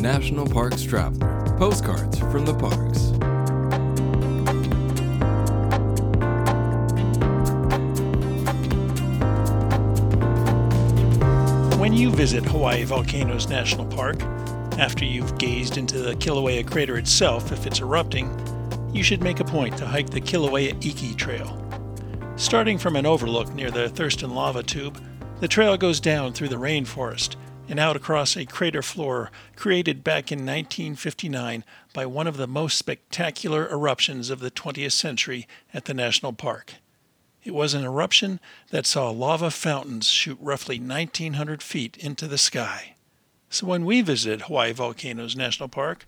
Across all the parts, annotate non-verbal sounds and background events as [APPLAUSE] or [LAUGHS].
National Parks Traveler. Postcards from the parks. When you visit Hawaii Volcanoes National Park, after you've gazed into the Kilauea crater itself if it's erupting, you should make a point to hike the Kilauea Iki Trail. Starting from an overlook near the Thurston Lava Tube, the trail goes down through the rainforest and out across a crater floor created back in 1959 by one of the most spectacular eruptions of the 20th century at the national park. It was an eruption that saw lava fountains shoot roughly 1,900 feet into the sky. So when we visited Hawaii Volcanoes National Park,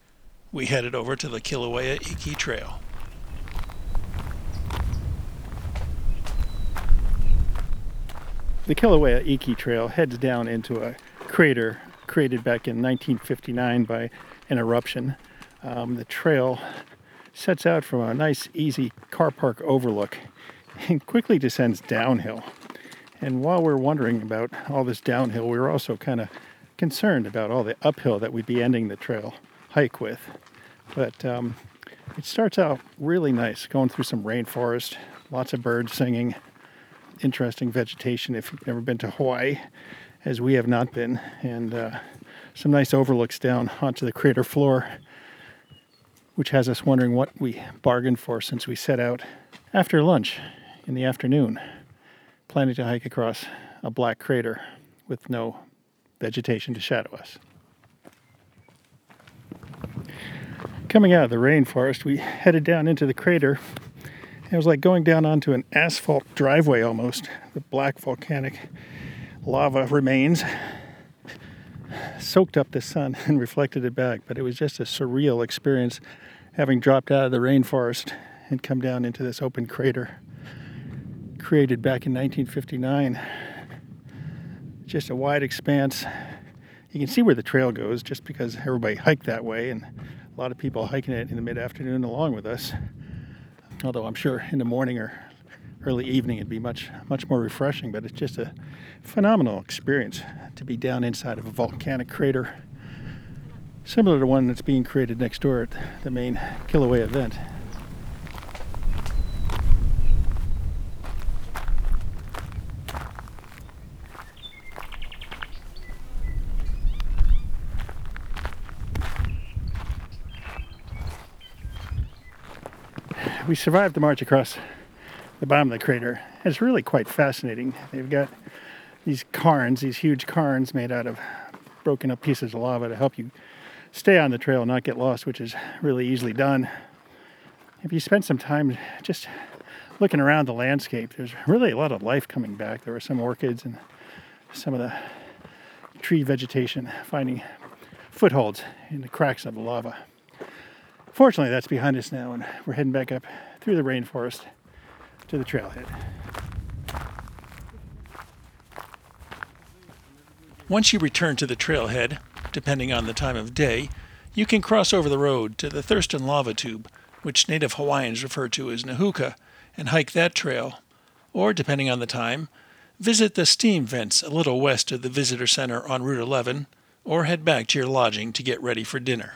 we headed over to the Kilauea Iki Trail. The Kilauea Iki Trail heads down into a crater created back in 1959 by an eruption. Um, the trail sets out from a nice, easy car park overlook and quickly descends downhill. And while we're wondering about all this downhill, we were also kind of concerned about all the uphill that we'd be ending the trail hike with. But um, it starts out really nice, going through some rainforest, lots of birds singing, interesting vegetation if you've never been to Hawaii, as we have not been, and uh, some nice overlooks down onto the crater floor, which has us wondering what we bargained for since we set out after lunch in the afternoon, planning to hike across a black crater with no vegetation to shadow us. Coming out of the rainforest, we headed down into the crater. It was like going down onto an asphalt driveway almost. The black volcanic lava remains soaked up the sun [LAUGHS] and reflected it back, but it was just a surreal experience having dropped out of the rainforest and come down into this open crater created back in 1959. Just a wide expanse. You can see where the trail goes just because everybody hiked that way and a lot of people hiking it in the mid afternoon along with us. Although I'm sure in the morning or early evening it'd be much much more refreshing, but it's just a phenomenal experience to be down inside of a volcanic crater similar to one that's being created next door at the main Kilauea event. we survived the march across the bottom of the crater. It's really quite fascinating. They've got these cairns, these huge cairns made out of broken up pieces of lava to help you stay on the trail and not get lost, which is really easily done. If you spend some time just looking around the landscape, there's really a lot of life coming back. There were some orchids and some of the tree vegetation finding footholds in the cracks of the lava. Fortunately, that's behind us now, and we're heading back up through the rainforest to the trailhead. Once you return to the trailhead, depending on the time of day, you can cross over the road to the Thurston Lava Tube, which native Hawaiians refer to as Nahuka, and hike that trail. Or, depending on the time, visit the steam vents a little west of the visitor center on Route 11, or head back to your lodging to get ready for dinner.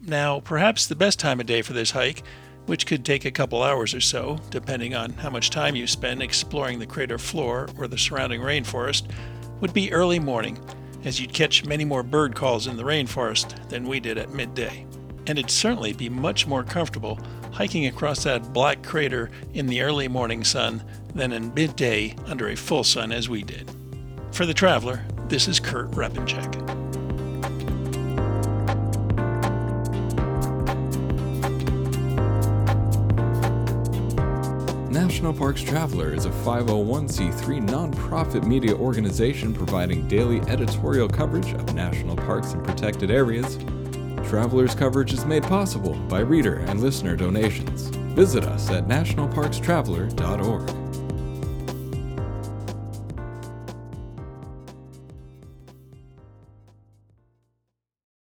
Now, perhaps the best time of day for this hike, which could take a couple hours or so, depending on how much time you spend exploring the crater floor or the surrounding rainforest, would be early morning, as you'd catch many more bird calls in the rainforest than we did at midday. And it'd certainly be much more comfortable hiking across that black crater in the early morning sun than in midday under a full sun as we did. For the traveler, this is Kurt Repanshek. National Parks Traveler is a 501c3 nonprofit media organization providing daily editorial coverage of national parks and protected areas. Traveler's coverage is made possible by reader and listener donations. Visit us at nationalparkstraveler.org.